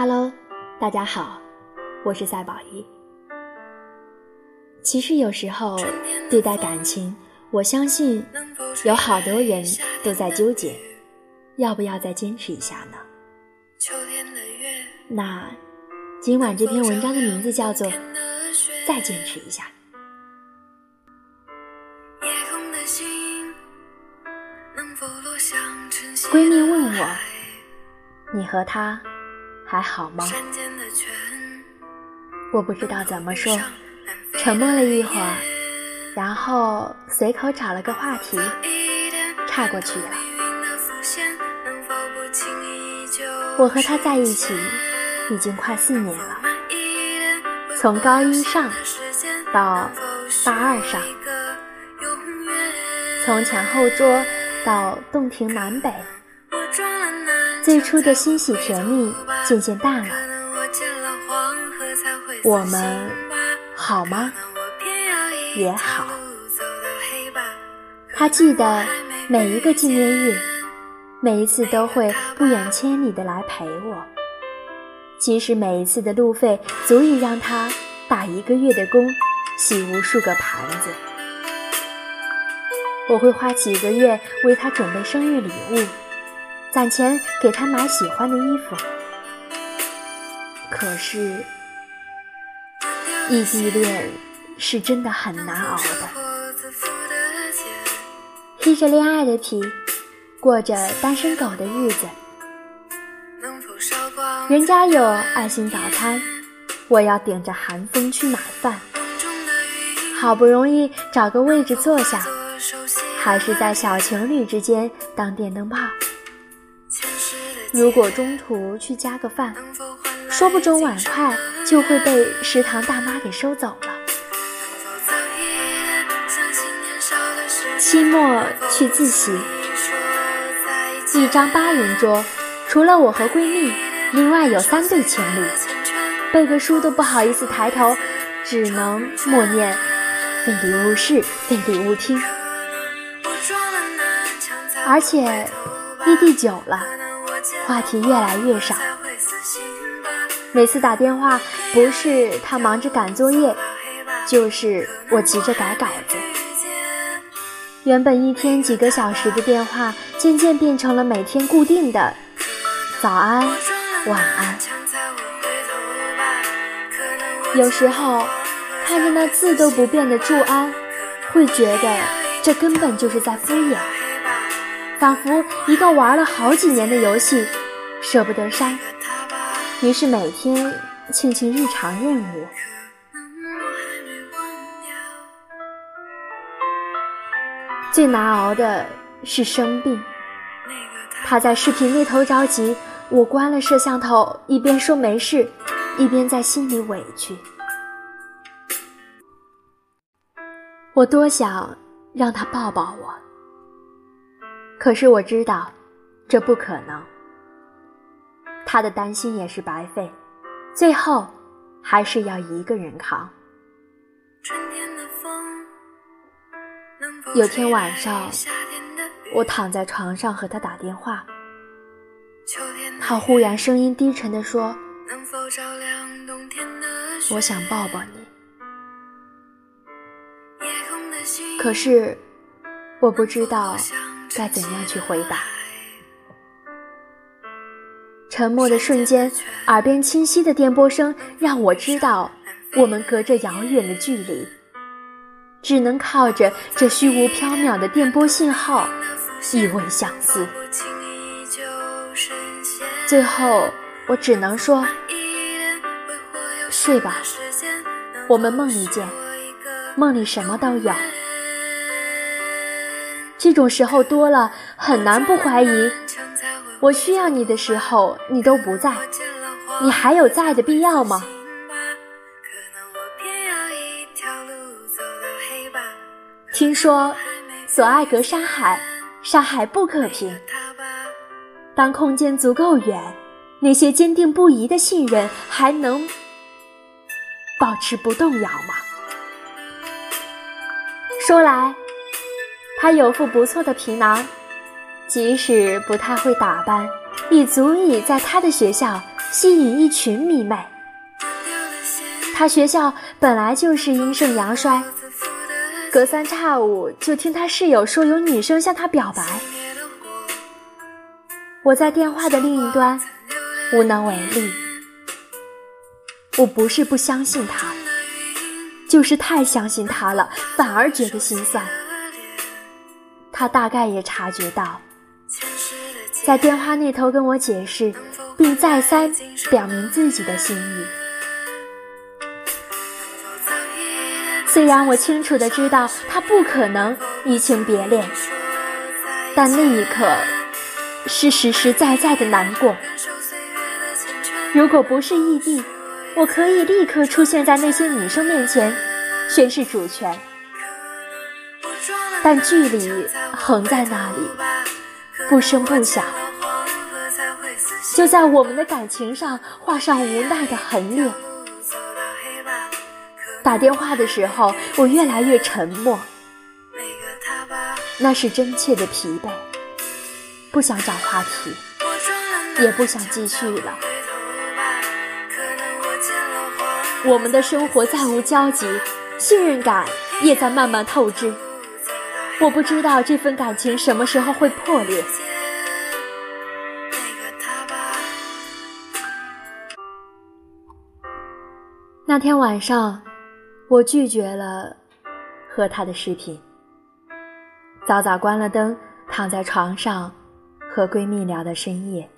Hello，大家好，我是赛宝仪。其实有时候对待感情，我相信有好多人都在纠结，要不要再坚持一下呢？那今晚这篇文章的名字叫做《再坚持一下》。闺蜜问我：“你和他还好吗？”我不知道怎么说，沉默了一会儿，然后随口找了个话题，岔过去了。我和他在一起已经快四年了，从高一上到大二上，从前后桌。到洞庭南北，最初的欣喜甜蜜渐渐淡了。我们好吗？也好。他记得每一个纪念日，每一次都会不远千里的来陪我，即使每一次的路费足以让他打一个月的工，洗无数个盘子。我会花几个月为他准备生日礼物，攒钱给他买喜欢的衣服。可是，异地恋是真的很难熬的，披着恋爱的皮，过着单身狗的日子。人家有爱心早餐，我要顶着寒风去买饭。好不容易找个位置坐下。还是在小情侣之间当电灯泡。如果中途去加个饭，说不准碗筷就会被食堂大妈给收走了。期末去自习，一张八人桌，除了我和闺蜜，另外有三对情侣，背个书都不好意思抬头，只能默念“非礼勿视，非礼勿听”。而且异地久了，话题越来越少。每次打电话，不是他忙着赶作业，就是我急着改稿子。原本一天几个小时的电话，渐渐变成了每天固定的早安、晚安。有时候看着那字都不变的祝安，会觉得这根本就是在敷衍。仿佛一个玩了好几年的游戏，舍不得删，于是每天庆庆日常任务。最难熬的是生病，他在视频那头着急，我关了摄像头，一边说没事，一边在心里委屈。我多想让他抱抱我。可是我知道，这不可能。他的担心也是白费，最后还是要一个人扛。有天晚上，我躺在床上和他打电话，他忽然声音低沉地说：“我想抱抱你。”可是我不知道。该怎样去回答？沉默的瞬间，耳边清晰的电波声让我知道，我们隔着遥远的距离，只能靠着这虚无缥缈的电波信号依偎相思。最后，我只能说，睡吧，我们梦里见，梦里什么都有。这种时候多了，很难不怀疑。我需要你的时候，你都不在，你还有在的必要吗？听说，所爱隔山海，山海不可平。当空间足够远，那些坚定不移的信任还能保持不动摇吗？说来。他有副不错的皮囊，即使不太会打扮，也足以在他的学校吸引一群迷妹。他学校本来就是阴盛阳衰，隔三差五就听他室友说有女生向他表白。我在电话的另一端无能为力。我不是不相信他，就是太相信他了，反而觉得心酸。他大概也察觉到。在电话那头跟我解释，并再三表明自己的心意。虽然我清楚的知道他不可能移情别恋，但那一刻是实实在在的难过。如果不是异地，我可以立刻出现在那些女生面前，宣示主权。但距离横在那里。不声不响，就在我们的感情上画上无奈的痕裂。打电话的时候，我越来越沉默，那是真切的疲惫，不想找话题，也不想继续了。我们的生活再无交集，信任感也在慢慢透支。我不知道这份感情什么时候会破裂。那天晚上，我拒绝了和他的视频，早早关了灯，躺在床上和闺蜜聊到深夜。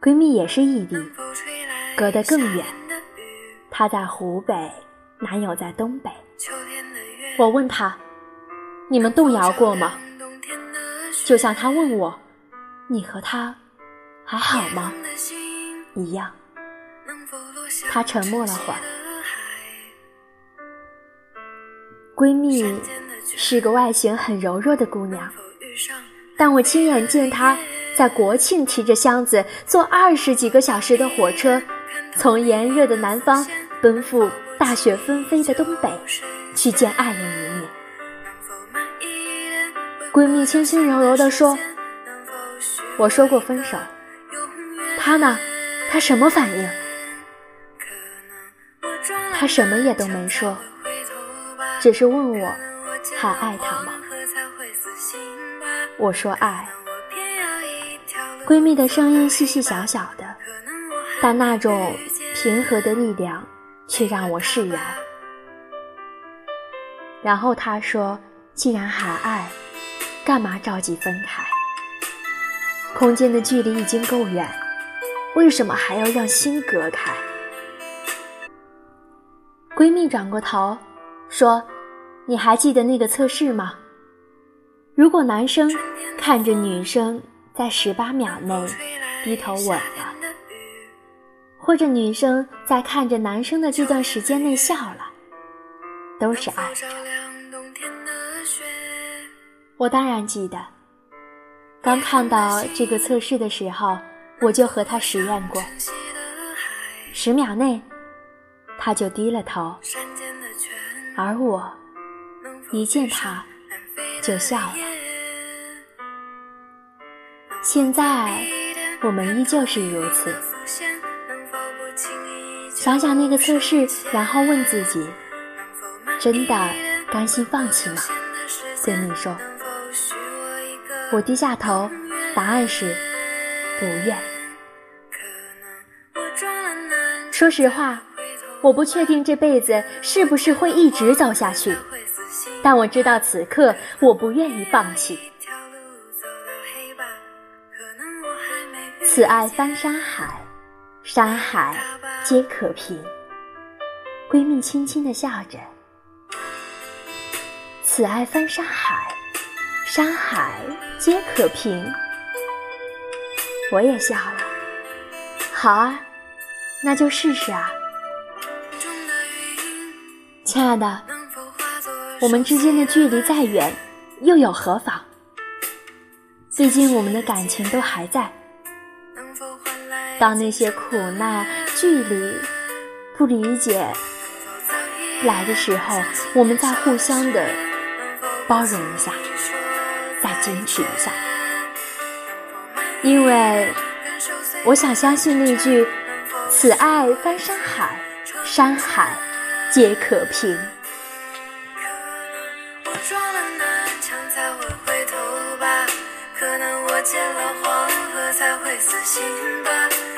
闺蜜也是异地，隔得更远，她在湖北，男友在东北。我问他：“你们动摇过吗？”就像他问我：“你和他还好吗？”一样。他沉默了会儿。闺蜜是个外形很柔弱的姑娘，但我亲眼见她在国庆提着箱子坐二十几个小时的火车，从炎热的南方奔赴大雪纷飞的东北。去见爱人一面。闺蜜轻轻柔柔地说：“我说过分手，他呢？他什么反应？他什么也都没说，只是问我还爱他吗？我说爱。闺蜜的声音细细小小的，但那种平和的力量却让我释然。然后他说：“既然还爱，干嘛着急分开？空间的距离已经够远，为什么还要让心隔开？”闺蜜转过头说：“你还记得那个测试吗？如果男生看着女生在十八秒内低头吻了，或者女生在看着男生的这段时间内笑了，都是爱着。”我当然记得，刚看到这个测试的时候，我就和他实验过。十秒内，他就低了头，而我一见他就笑了。现在我们依旧是如此。想想那个测试，然后问自己：真的甘心放弃吗？闺蜜说。我低下头，答案是不愿。说实话，我不确定这辈子是不是会一直走下去，但我知道此刻我不愿意放弃。此爱翻山海，山海皆可平。闺蜜轻轻的笑着。此爱翻山海。山海皆可平，我也笑了。好啊，那就试试啊，亲爱的。我们之间的距离再远，又有何妨？毕竟我们的感情都还在。当那些苦难、距离、不理解来的时候，我们再互相的包容一下。再坚持一下，因为我想相信那句“此爱翻山海，山海皆可平”。可能我见了黄河才会死心吧。